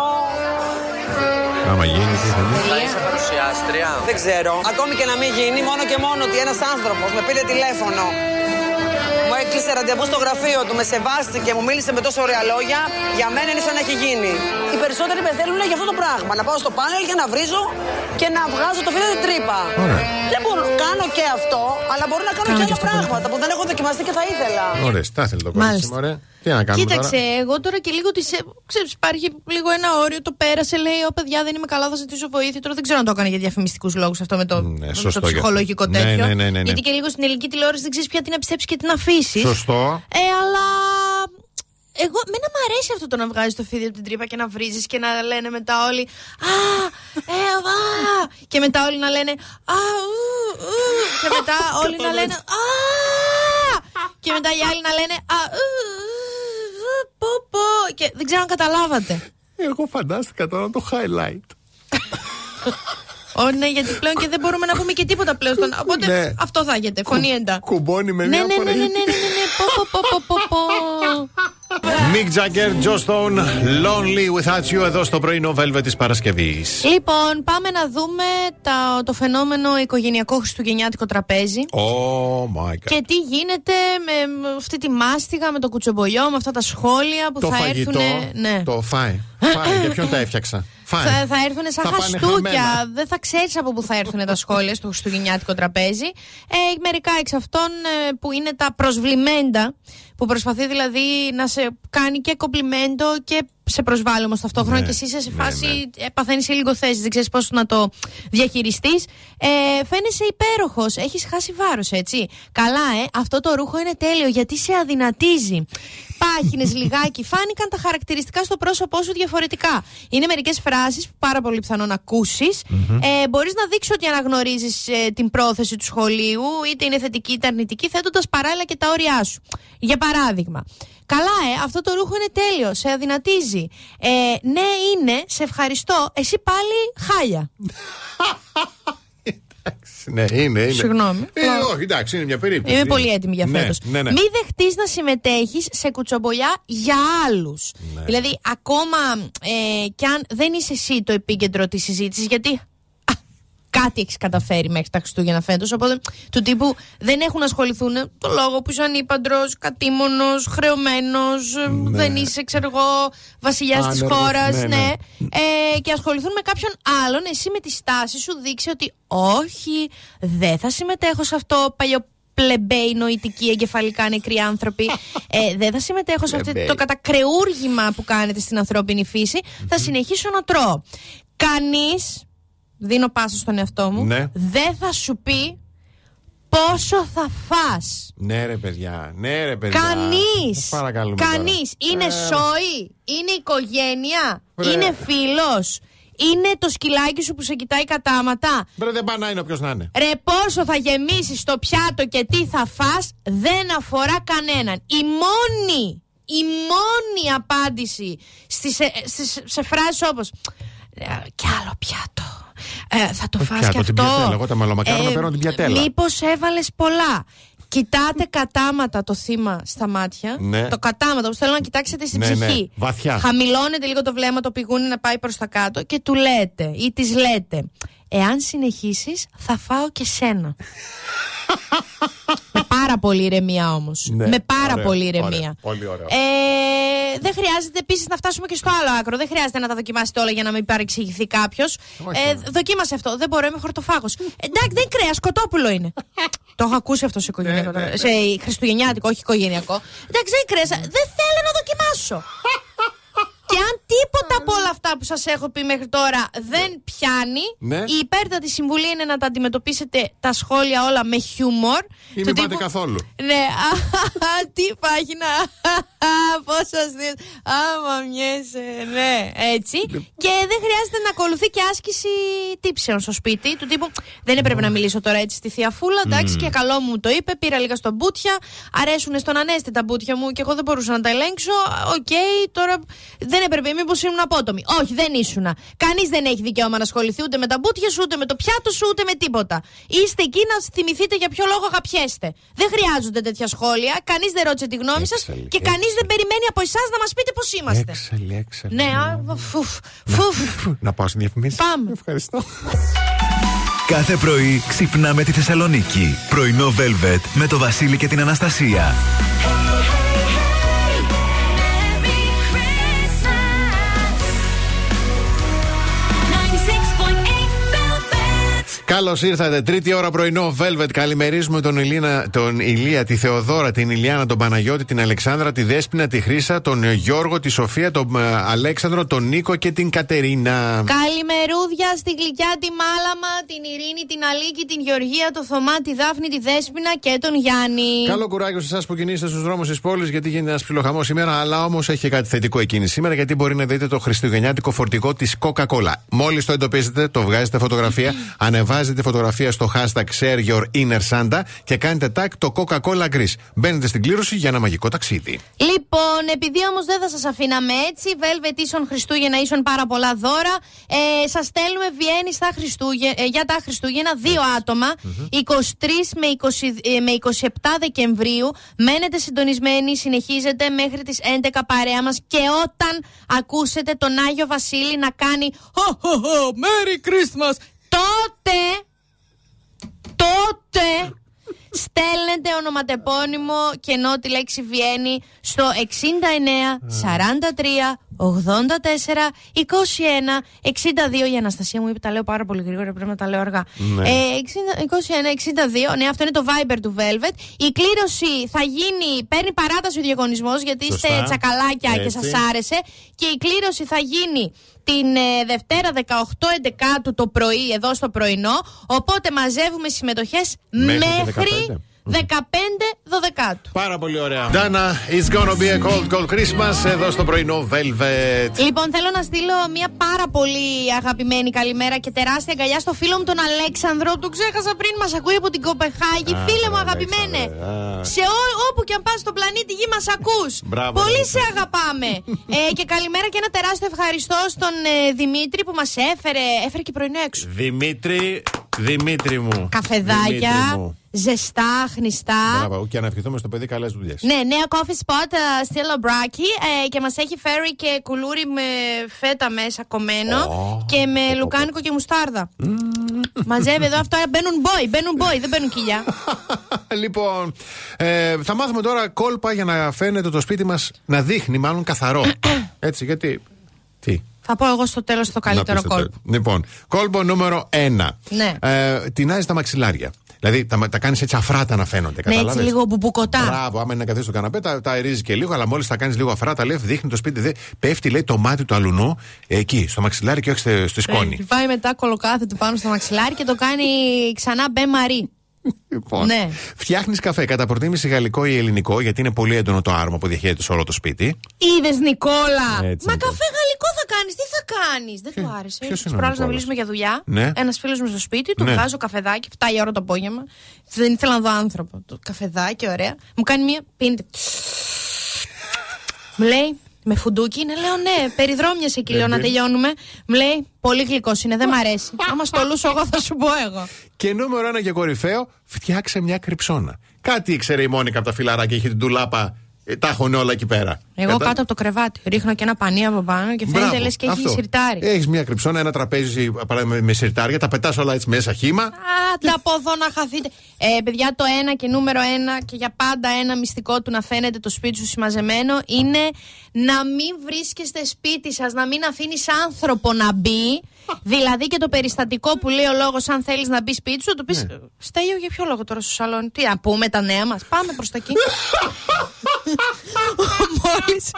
Άμα γίνει, τι θα γίνει; Θα είσαι παρουσιάστρια. δεν ξέρω. Ακόμη και να μην γίνει, μόνο και μόνο ότι ένας άνθρωπος με πήρε τηλέφωνο. Μου έκλεισε ραντεβού στο γραφείο του, με σεβάστηκε, μου μίλησε με τόσο ωραία λόγια. Για μένα είναι σαν να έχει γίνει. Οι περισσότεροι με θέλουν για αυτό το πράγμα. Να πάω στο πάνελ και να βρίζω και να βγάζω το φίλο την τρύπα. Ωραία. Δεν μπορώ, κάνω και αυτό, αλλά μπορώ να κάνω Κάνω και και άλλα αυτό, πράγματα που δεν έχω δοκιμαστεί και θα ήθελα. Ωραία, τα ήθελε το κορίτσι Μάλιστα. μου, ωραία. Τι να κάνουμε Κοίταξε, τώρα; εγώ τώρα και λίγο τη. Ξέρεις, υπάρχει λίγο ένα όριο, το πέρασε, λέει: Ω παιδιά, δεν είμαι καλά, θα ζητήσω βοήθεια. Τώρα δεν ξέρω αν το έκανε για διαφημιστικούς λόγους αυτό με το, Ναι, με το σωστό γι' αυτό. ψυχολογικό Ναι, τέτοιο. ναι, ναι, ναι, ναι. Γιατί και λίγο στην ελληνική τηλεόραση δεν ξέρεις πια τι να πιστέψεις και τι να αφήσεις. Σωστό. Ε, αλλά. Εγώ, μένα μου αρέσει αυτό το να βγάζεις το φίδι από την τρύπα και να βρίζεις και να λένε μετά όλοι Α, ε, α, και μετά όλοι να λένε Α, ου, ου, και μετά όλοι να λένε Α, και μετά οι άλλοι να λένε Α, ου, ου, πω, πω. Και δεν ξέρω αν καταλάβατε. Εγώ φαντάστηκα τώρα το highlight. Ω, ναι, γιατί πλέον και δεν μπορούμε να πούμε και τίποτα πλέον. Στον... Οπότε Ναι. αυτό θα έχετε. Φωνή έντα. Κουμπώνει με Ναι, ναι, ναι, διάφορα. ναι, ναι, ναι, ναι, ναι, πω, πω, πω, πω, πω, πω. Mick Jagger, Joe Stone, Lonely Without You εδώ στο πρωινό Velvet της Παρασκευής. Λοιπόν, πάμε να δούμε τα, το φαινόμενο οικογενειακό χριστουγεννιάτικο τραπέζι. Oh my god. Και τι γίνεται με με αυτή τη μάστιγα, με το κουτσομπολιό, με αυτά τα σχόλια που το θα φαγητό, έρθουν. Ναι. το φάει. Φάει. Για ποιον τα έφτιαξα; Φάει. Θα, θα έρθουν σαν Θα πάνε χαστούκια. χαμένα. Δεν θα ξέρεις από πού θα έρθουν τα σχόλια στο χριστουγεννιάτικο τραπέζι. Ε, μερικά εξ αυτών ε, που είναι τα προσβλημέντα, που προσπαθεί δηλαδή να σε κάνει και κομπλιμέντο και σε προσβάλλει όμω ταυτόχρονα Ναι, και εσύ είσαι σε ναι, φάση. ναι. ε, παθαίνεις σε λίγο θέση, δεν ξέρεις πώς να το διαχειριστείς. Ε, φαίνεσαι υπέροχος. Έχεις χάσει βάρος, έτσι. Καλά, ε, αυτό το ρούχο είναι τέλειο γιατί σε αδυνατίζει. Πάχινες λιγάκι, φάνηκαν τα χαρακτηριστικά στο πρόσωπό σου διαφορετικά. Είναι μερικές φράσεις που πάρα πολύ πιθανό να ακούσεις. Ε, Μπορείς να δείξεις ότι αναγνωρίζεις την πρόθεση του σχολείου, είτε είναι θετική είτε αρνητική, θέτοντας παράλληλα και τα όρια σου. Για παράδειγμα, Καλά, ε, αυτό το ρούχο είναι τέλειο, σε αδυνατίζει. Ε, ναι, είναι, σε ευχαριστώ. Εσύ πάλι χάλια. Ναι, είναι, είναι. Συγγνώμη. Ε, όχι, εντάξει, είναι μια περίπτωση. Είμαι πολύ έτοιμη για Ναι, φέτος. Ναι, ναι. Μην δεχτείς να συμμετέχεις σε κουτσομπολιά για άλλους. Ναι. Δηλαδή, ακόμα ε, κι αν δεν είσαι εσύ το επίκεντρο της συζήτησης, γιατί α, κάτι έχεις καταφέρει μέχρι τα Χριστούγεννα φέτος. Οπότε του τύπου δεν έχουν να ασχοληθούν το λόγο που είσαι ανήπαντρο, κατήμονος, χρεωμένος, δεν είσαι, ξέρω εγώ, βασιλιάς της Άνεργος, χώρας. ναι, Ναι, ναι. Ε, και ασχοληθούν με κάποιον άλλον. Εσύ με τη στάση σου δείξει ότι όχι, δεν θα συμμετέχω σε αυτό παλιό πλεμπέι νοητικοί εγκεφαλικά νεκροί άνθρωποι. Ε, δεν θα συμμετέχω σε αυτό Πλεμπέι. το κατακρεούργημα που κάνετε στην ανθρώπινη φύση. Θα συνεχίσω να τρώω. Κανείς, δίνω πάσα στον εαυτό μου, Ναι. δεν θα σου πει πόσο θα φας. Ναι, ρε παιδιά. Ναι, ρε παιδιά. Κανείς Σας παρακαλούμε τώρα. Κανείς Είναι Ε, σόι, είναι οικογένεια, Βρε. είναι φίλος, είναι το σκυλάκι σου που σε κοιτάει κατάματα. Μπρε, δεν πάει να είναι όποιος να είναι. Ρε πόσο θα γεμίσεις το πιάτο και τι θα φας δεν αφορά κανέναν. Η μόνη, η μόνη απάντηση στις, ε, στις, σε φράσεις όπως «Ε, «Κι άλλο πιάτο». Ε, θα το Το φας πιάτο, και την αυτό. πιατέλα. Εγώ τα μελομακάρονα παίρνω την πιατέλα. Μήπως έβαλες πολλά. Κοιτάτε κατάματα το θύμα στα μάτια. Ναι. Το κατάματα, που θέλω να κοιτάξετε στην Ναι, ναι. ψυχή. Βαθιά. Χαμηλώνετε λίγο το βλέμμα, το πηγούνι να πάει προς τα κάτω και του λέτε ή της λέτε. Εάν συνεχίσεις θα φάω και σένα. Με πάρα πολύ ηρεμία όμως. Ναι. Με πάρα Ωραίο, πολύ ωραίο, ηρεμία. πολύ ωραίο. Ε, δεν χρειάζεται επίσης να φτάσουμε και στο άλλο άκρο. Δεν χρειάζεται να τα δοκιμάσετε όλα για να μην παρεξηγηθεί κάποιος. Όχι, Ε, όχι. δοκίμασε αυτό. Δεν μπορώ, είμαι χορτοφάγος. Εντάξει, δεν κρέας, σκοτόπουλο είναι. το έχω ακούσει αυτό σε οικογενειακό. Ναι, ναι, ναι. Σε χριστουγεννιάτικο, όχι οικογενειακό. Εντάξει, δεν κρέας. Δεν θέλω να δοκιμάσω. Και αν τίποτα από όλα αυτά που σας έχω πει μέχρι τώρα δεν πιάνει, Ναι. η υπέρτατη συμβουλή είναι να τα αντιμετωπίσετε τα σχόλια όλα με χιούμορ. Ή Του μην πάτε τύπου, καθόλου. Ναι, τι πάγινα. Πόσο αστείο. Άμα μιέσαι, ναι, έτσι. Και δεν χρειάζεται να ακολουθεί και άσκηση τύψεων στο σπίτι. Του τύπου δεν έπρεπε να μιλήσω τώρα έτσι στη θεία Φούλα. Εντάξει, και καλό μου το είπε. Πήρα λίγα στα μπούτια. Αρέσουν στον Ανέστη τα μπούτια μου και εγώ δεν μπορούσα να τα ελέγξω. Οκ, τώρα δεν έπρεπε. Μήπως ήμουν απότομη. Όχι, δεν ήσουνα. Κανείς δεν έχει δικαίωμα να ασχοληθεί ούτε με τα μπούτια σου, ούτε με το πιάτο σου, ούτε με τίποτα. Είστε εκεί να θυμηθείτε για ποιο λόγο αγαπιέστε. Δεν χρειάζονται τέτοια σχόλια. Κανείς δεν ρώτησε τη γνώμη σας Έξαλλη, και κανείς δεν περιμένει από εσάς να μας πείτε πώς είμαστε. Έξαλλη, έξαλλη. Ναι, α, φουφ, φουφ. Να πάω στην διαφημίση. Πάμε. Ευχαριστώ. Κάθε πρωί ξυπνάμε τη Θεσσαλονίκη. Πρωινό Velvet με το Βασίλη και την Αναστασία. Καλώς ήρθατε. Τρίτη ώρα πρωινό Velvet. Καλημερίζουμε τον, Ηλίνα, τον Ηλία, τη Θεοδώρα, την Ηλιάνα, τον Παναγιώτη, την Αλεξάνδρα, τη Δέσπινα, τη Χρήσα, τον ε, Γιώργο, τη Σοφία, τον ε, Αλέξανδρο, τον Νίκο και την Κατερίνα. Καλημερούδια στη γλυκιά τη Μάλαμα, την Ειρήνη, την Αλίκη, την Γεωργία, το Θωμά, τη Δάφνη, τη Δέσποινα και τον Γιάννη. Καλό κουράγιο σε εσάς που κινείστε στους δρόμους της πόλης, γιατί γίνεται ένας ψιλοχαμός σήμερα. Αλλά όμως έχει και κάτι θετικό εκείνη σήμερα, γιατί μπορεί να δείτε το χριστουγεννιάτικο φορτηγό της Coca-Cola. Μόλις το εντοπίζετε, το βγάζετε φωτογραφία, ανεβάζετε βάζετε φωτογραφία στο hashtag share your inner Santa και κάνετε tag το Coca-Cola Greece. Μπαίνετε στην κλήρωση για ένα μαγικό ταξίδι. Λοιπόν, επειδή όμως δεν θα σας αφήναμε έτσι, Velvet ίσον Χριστούγεννα, ίσον πάρα πολλά δώρα. Ε, σας στέλνουμε Βιέννη στα Χριστούγε- ε, για τα Χριστούγεννα, δύο άτομα, 23 με, 20, ε, με 27 Δεκεμβρίου. Μένετε συντονισμένοι, συνεχίζετε μέχρι τις 11 παρέα μας και όταν ακούσετε τον Άγιο Βασίλη να κάνει «Χω, χω, χω, Merry Christmas, τότε τότε στέλνετε ονοματεπώνυμο και ενώ τη λέξη Βιέννη στο 69 43 84 21 62 η Αναστασία μου είπε τα λέω πάρα πολύ γρήγορα πρέπει να τα λέω αργά Ναι. ε, 60, 21 62 ναι αυτό είναι το Viber του Velvet η κλήρωση θα γίνει παίρνει παράταση ο διαγωνισμός γιατί είστε Σωστά. τσακαλάκια και Έτσι. σας άρεσε και η κλήρωση θα γίνει την ε, Δευτέρα 18 Εντεκάτου το πρωί εδώ στο πρωινό. Οπότε μαζεύουμε συμμετοχές Μέχρι και μέχρι 15 Δωδεκάτου. Πάρα πολύ ωραία. Dana, it's gonna be a cold, cold Christmas εδώ στο πρωινό Velvet. Λοιπόν, θέλω να στείλω μια πάρα πολύ αγαπημένη καλημέρα και τεράστια αγκαλιά στο φίλο μου τον Αλέξανδρο. Του ξέχασα πριν, μας ακούει από την Κοπεχάγη. Α, Φίλε μου, τον αγαπημένε. Αλέξανδρε, α. Σε ό, όπου και αν πας στον πλανήτη γη μας ακούς. Μπράβο, Πολύ Αλέξανδρε. σε αγαπάμε. ε, και καλημέρα και ένα τεράστιο ευχαριστώ στον ε, Δημήτρη που μας έφερε. Έφερε και πρωινό έξω. Δημήτρη, Δημήτρη μου. Καφεδάκια, Δημήτρη μου. ζεστά, χνιστά. Μπράβο, και να ευχηθούμε στο παιδί καλές δουλειές. Ναι, νέα coffee spot uh, still a braki ε, και μας έχει φέρει και κουλούρι με φέτα μέσα κομμένο Ω, και με πω, πω, λουκάνικο και μουστάρδα. Μαζεύει εδώ αυτά, μπαίνουν boy, μπαίνουν boy, δεν μπαίνουν κοιλιά. λοιπόν, ε, θα μάθουμε τώρα κόλπα για να φαίνεται το σπίτι μας να δείχνει μάλλον καθαρό. Έτσι, γιατί. Τι; Θα πω εγώ στο τέλος το καλύτερο Να πεις το κόλπο. τέλος. Λοιπόν, κόλπο νούμερο 1. Ναι. Ε, τεινάζει τα μαξιλάρια. Δηλαδή τα, τα κάνεις έτσι αφράτα να φαίνονται. Ναι, έτσι κατάλαβες; λίγο μπουμπουκοτά. Μπράβο, άμα είναι να καθίσεις στο καναπέ, τα, τα αερίζει και λίγο, αλλά μόλις τα κάνεις λίγο αφράτα, λέει, δείχνει το σπίτι. Δε, πέφτει, λέει, το μάτι του αλουνού ε, εκεί, στο μαξιλάρι και όχι στη, στη σκόνη. Ε, Πάει μετά κολοκάθεται πάνω στο μαξιλάρι και το κάνει ξανά μπε μαρί. Λοιπόν, Ναι. Φτιάχνεις καφέ κατά προτίμηση γαλλικό ή ελληνικό, γιατί είναι πολύ έντονο το άρωμα που διαχέεται σε όλο το σπίτι. Είδες Νικόλα! Έτσι Μα είναι. καφέ γαλλικό θα κάνεις, τι θα κάνεις; Δεν του άρεσε. ποιος Τι είναι ο προάλλε να Νικόλας; μιλήσουμε για δουλειά. Ναι. Ένας φίλος μου στο σπίτι, του Ναι. βγάζω καφεδάκι, 7 η ώρα το απόγευμα. Δεν ήθελα να δω άνθρωπο. Το καφεδάκι, ωραία. Μου κάνει μία πίνη. Μου λέει, με φουντούκι είναι, λέω ναι, περιδρόμιασε εκεί, λέω να τελειώνουμε. Μου λέει, πολύ γλυκός είναι, δεν μ' αρέσει. Άμα στο λούσω εγώ θα σου πω εγώ. Και νούμερο ένα και κορυφαίο, φτιάξε μια κρυψώνα. Κάτι ήξερε η Μόνικα από τα φιλαράκια, είχε την τουλάπα, ε, τα έχουν όλα εκεί πέρα. Εγώ Κατα- κάτω από το κρεβάτι. Ρίχνω και ένα πανί από πάνω και φαίνεται Μπράβο, λες και έχει αυτό. σιρτάρι. Έχεις μια κρυψώνα, ένα τραπέζι παράδειγμα, με σιρτάρια, τα πετάς όλα έτσι μέσα χύμα. Άντε από εδώ να χαθείτε. Ε, παιδιά, το ένα και νούμερο ένα και για πάντα ένα μυστικό του να φαίνεται το σπίτι σου συμμαζεμένο είναι να μην βρίσκεστε σπίτι σας, να μην αφήνεις άνθρωπο να μπει. δηλαδή και το περιστατικό που λέει ο λόγος, αν θέλεις να μπει σπίτι σου, θα του πεις Ναι. Στέλιο για ποιο λόγο τώρα στο σαλόνι. Τι να πούμε τα νέα μας. Πάμε προς τα εκεί. μόλις,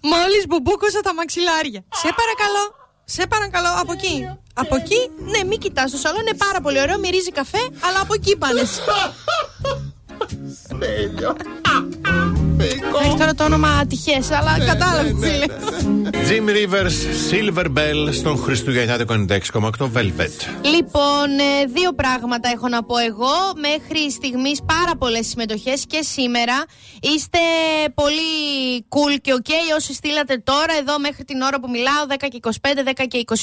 μόλις μπουμπούκωσα τα μαξιλάρια. Σε παρακαλώ. Σε παρακαλώ, από εκεί. Από εκεί, ναι, μην κοιτάς. Το σαλόνι είναι πάρα πολύ ωραίο, μυρίζει καφέ, αλλά από εκεί πάνε. Έχει τώρα το όνομα ατυχές, αλλά κατάλαβε τι λέει. Jim Rivers, Silver Bell στον Χριστουγεννιάτικο 96,8 Velvet. Λοιπόν, ε, δύο πράγματα έχω να πω εγώ. Μέχρι στιγμής πάρα πολλές συμμετοχές και σήμερα. Είστε πολύ cool και ok όσοι στείλατε τώρα εδώ μέχρι την ώρα που μιλάω, 10 και 25, 10 και 26.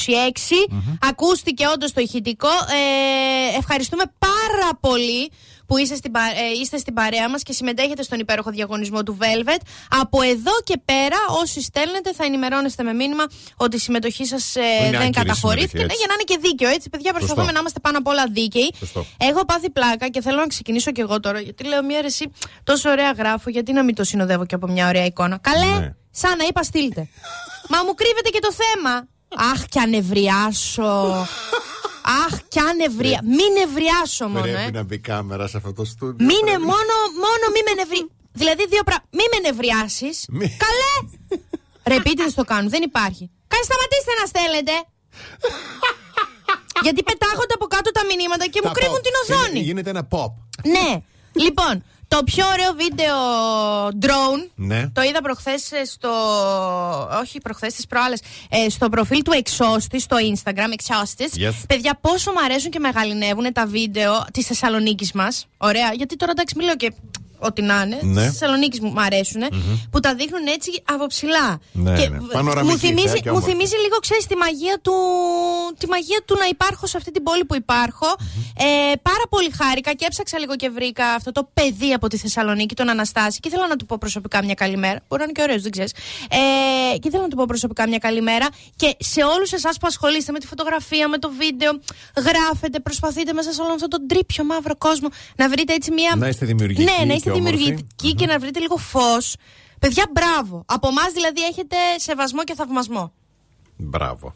Ακούστηκε όντως το ηχητικό. Ε, ευχαριστούμε πάρα πολύ που είστε στην, πα- ε, είστε στην παρέα μας και συμμετέχετε στον υπέροχο διαγωνισμό του Velvet. Από εδώ και πέρα, όσοι στέλνετε, θα ενημερώνεστε με μήνυμα ότι η συμμετοχή σας ε, Είναι δεν άκυρη καταχωρήθηκε. συμμετοχή, Ναι, έτσι. για να είναι και δίκαιο, έτσι. Παιδιά, προσπαθούμε Σωστό. να είμαστε πάνω απ' όλα δίκαιοι. Σωστό. Έχω πάθει πλάκα και θέλω να ξεκινήσω κι εγώ τώρα. Γιατί λέω μια ρεσί τόσο ωραία γράφω, γιατί να μην το συνοδεύω και από μια ωραία εικόνα. Καλέ, Ναι. σαν να είπα, στείλτε. Μα μου κρύβεται και το θέμα. Αχ, κι ανεβριάσω. Αχ, κι ανεβριά. Μην νευριάσω μόνο, ε. Πρέπει να μπει κάμερα σε αυτό το στούντιο. Μην Πρέπει- μόνο, μόνο μη με νευρι... Δηλαδή δύο πράγματα. Μη με νευριάσεις. Μη- Καλέ! Ρεπίτιδε το κάνουν, δεν υπάρχει. Κάνει σταματήστε να στέλνετε. Γιατί πετάγονται από κάτω τα μηνύματα και μου Τα κρύβουν pop. την οθόνη. Γίνεται ένα pop. Ναι. Λοιπόν, Το πιο ωραίο βίντεο drone Ναι. το είδα προχθές στο. Όχι προχθές, τις προάλλες. στο προφίλ του Εξώστη στο Instagram, Exhaustis. Yes. Παιδιά, πόσο μου αρέσουν και μεγαλυνεύουν τα βίντεο της Θεσσαλονίκης μας. Ωραία. Γιατί τώρα εντάξει, μιλάω και ό,τι να είναι. Ναι. Τη Θεσσαλονίκης μου μ' αρέσουν. Που τα δείχνουν έτσι από ψηλά. Ναι, και ναι. β- Πανοραμική μου, θυμίζει, ιδέα και μου όμορφη. θυμίζει λίγο, ξέρεις, τη μαγεία του, τη μαγεία του να υπάρχω σε αυτή την πόλη που υπάρχω. Ε, πάρα πολύ χάρηκα και έψαξα λίγο και βρήκα αυτό το παιδί από τη Θεσσαλονίκη, τον Αναστάση. Και ήθελα να του πω προσωπικά μια καλημέρα. Μπορεί να είναι και ωραίος, δεν ξέρεις. Ε, και ήθελα να του πω προσωπικά μια καλημέρα. Και σε όλους εσάς που ασχολείστε με τη φωτογραφία, με το βίντεο, γράφετε, προσπαθείτε μέσα σε όλο αυτόν τον τρίπιο μαύρο κόσμο να βρείτε έτσι μια. Να είστε δημιουργικοί Ναι, να είστε και όμορφοι. δημιουργικοί και να βρείτε λίγο φως. Παιδιά, μπράβο. Από εμάς δηλαδή έχετε σεβασμό και θαυμασμό. Μπράβο.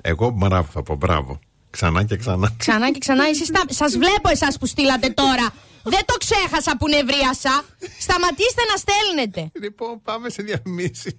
Εγώ μπράβο θα πω, μπράβο. Ξανά και ξανά. Ξανά και ξανά εσείς τα... Σας βλέπω εσάς που στείλατε τώρα. Δεν το ξέχασα που νευρίασα. Σταματήστε να στέλνετε. Λοιπόν, πάμε σε διαφημίσει.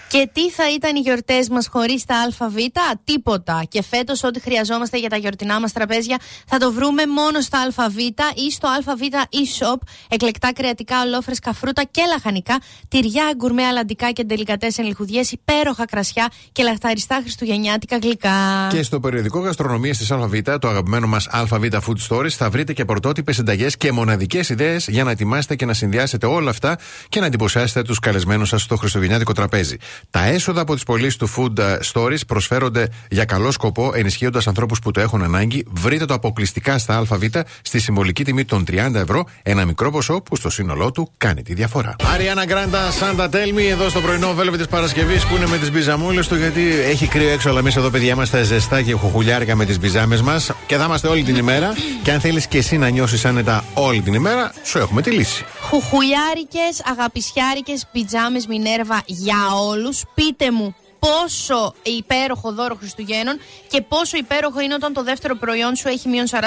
Και τι θα ήταν οι γιορτές μας χωρίς τα ΑΒ, τίποτα. Και φέτος, ό,τι χρειαζόμαστε για τα γιορτινά μας τραπέζια θα το βρούμε μόνο στα ΑΒ ή στο ΑΒ e-shop. Εκλεκτά κρεατικά, ολόφρεσκα φρούτα και λαχανικά, τυριά, γκουρμέ, αλαντικά και ντελικατές ενλιχουδιέ, υπέροχα κρασιά και λαχταριστά χριστουγεννιάτικα γλυκά. Και στο περιοδικό Γαστρονομίας της ΑΒ, το αγαπημένο μας ΑΒ Food Stories, θα βρείτε και πρωτότυπες συνταγές και μοναδικές ιδέες για να ετοιμάσετε και να συνδυάσετε όλα αυτά και να εντυπωσιάσετε τους καλεσμένους σας στο χριστουγεννιάτικο τραπέζι. Τα έσοδα από τις πωλήσεις του Food ε, Stories προσφέρονται για καλό σκοπό, ενισχύοντας ανθρώπους που το έχουν ανάγκη. Βρείτε το αποκλειστικά στα ΑΒ στη συμβολική τιμή των 30 ευρώ, ένα μικρό ποσό που στο σύνολό του κάνει τη διαφορά. Αριάννα Γκράντα, Σάντα Τέλμι, εδώ στο πρωινό βέλβε της Παρασκευής που είναι με τις μπιζαμούλες του, γιατί έχει κρύο έξω, αλλά εμείς εδώ παιδιά είμαστε ζεστά και χουχουλιάρικα με τις μπιζάμες μας και θα είμαστε όλη την ημέρα. Και αν θέλεις και εσύ να νιώσεις άνετα όλη την ημέρα, σου έχουμε τη λύση. Χουχουλιάρικες, αγαπησιάρικες πιτζάμε Μινέρβα για όλους. Πείτε μου πόσο υπέροχο δώρο Χριστουγέννων και πόσο υπέροχο είναι όταν το δεύτερο προϊόν σου έχει μείον 40%.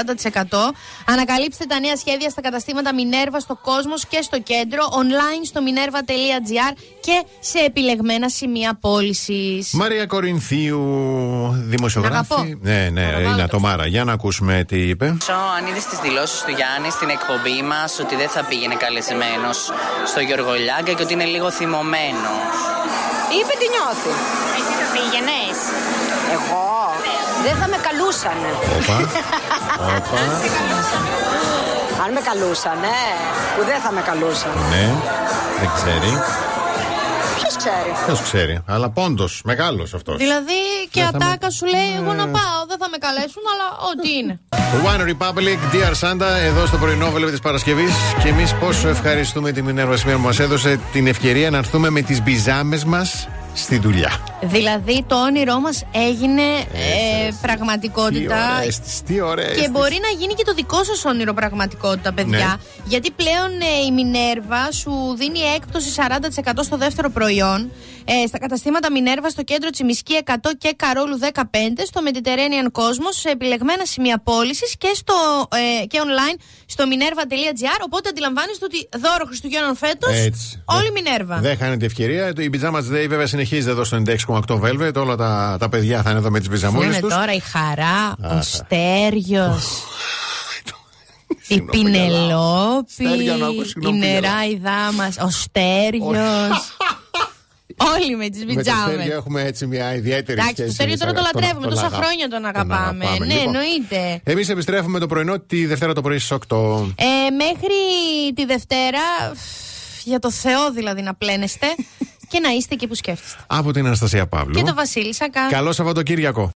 Ανακαλύψτε τα νέα σχέδια στα καταστήματα Μινέρβα στο κόσμος και στο κέντρο, online στο minerva.gr και σε επιλεγμένα σημεία πώλησης. Μαρία Κορινθίου, δημοσιογράφη. αγαπώ. Ναι, ναι, Να το είναι βάλω ατομάρα. Για να ακούσουμε τι είπε. Αν είδες τις δηλώσεις του Γιάννη στην εκπομπή μας ότι δεν θα πήγαινε καλεσμένος στο Γιώργο Λιάγκα και ότι είναι λίγο θυμωμένο. Είπε τι νιώθει. Εσύ θα πήγαινες; Εγώ; Δεν θα με καλούσανε. Όπα. Όπα. Αν με καλούσανε, που δεν θα με καλούσαν. Ναι, δεν ξέρει. Ποιο ξέρει. Ποιος ξέρει. Αλλά πόντος, μεγάλος αυτός. Δηλαδή και Δεν θα με- ατάκα σου λέει: Εγώ να πάω, δεν θα με καλέσουν, αλλά ό,τι είναι. One Republic, Dear Santa, εδώ στο πρωινό βέλο της Παρασκευής. Και εμείς πόσο ευχαριστούμε τη Μινέρβα σήμερα που μας έδωσε την ευκαιρία να έρθουμε με τις μπιζάμες μας στη δουλειά. Δηλαδή το όνειρό μας έγινε ε, Τι πραγματικότητα ωραία αίσθηση, τι ωραία και αίσθηση. μπορεί να γίνει και το δικό σας όνειρο πραγματικότητα παιδιά Ναι. γιατί πλέον ε, η Μινέρβα σου δίνει έκπτωση 40% στο δεύτερο προϊόν ε, στα καταστήματα Μινέρβα στο κέντρο Τσιμισκή 100 και Καρόλου 15 στο Mediterranean Cosmos σε επιλεγμένα σημεία πώλησης και, στο, ε, και online στο minerva.gr οπότε αντιλαμβάνεστε ότι δώρο Χριστουγέννων φέτος Έτσι. όλη Δεν- Μινέρβα Δεν χάνετε ευκαιρία. Η Pijama Day βέβαια συνεχίζεται εδώ στο 96,8 Velvet. Όλα τα, τα παιδιά θα είναι εδώ με τις πιζαμούλε Είναι τους. τώρα η Χαρά, ο Στέργιος, η Συγγνώμη, Στέργιο, να Πινελόπη, ακούς, η συγγνώμη, γελάω. νεράιδά μας, ο Στέργιος. Όλοι με τις Με το Στέργιο πιτζάμες. έχουμε έτσι μια ιδιαίτερη Εντάξει, σχέση. το Στέργιο τώρα το εμείς, λατρεύουμε, τον τόσα αγα- χρόνια τον αγαπάμε. αγαπάμε. Ναι, Λοιπόν, εννοείται. Εμείς επιστρέφουμε το πρωινό τη Δευτέρα το πρωί στις 8. Ε, μέχρι τη Δευτέρα, για το Θεό δηλαδή να πλένεστε και να είστε εκεί που σκέφτεστε. Από την Αναστασία Παύλου. Και το Βασίλη Σακά. Καλό Σαββατοκύριακο.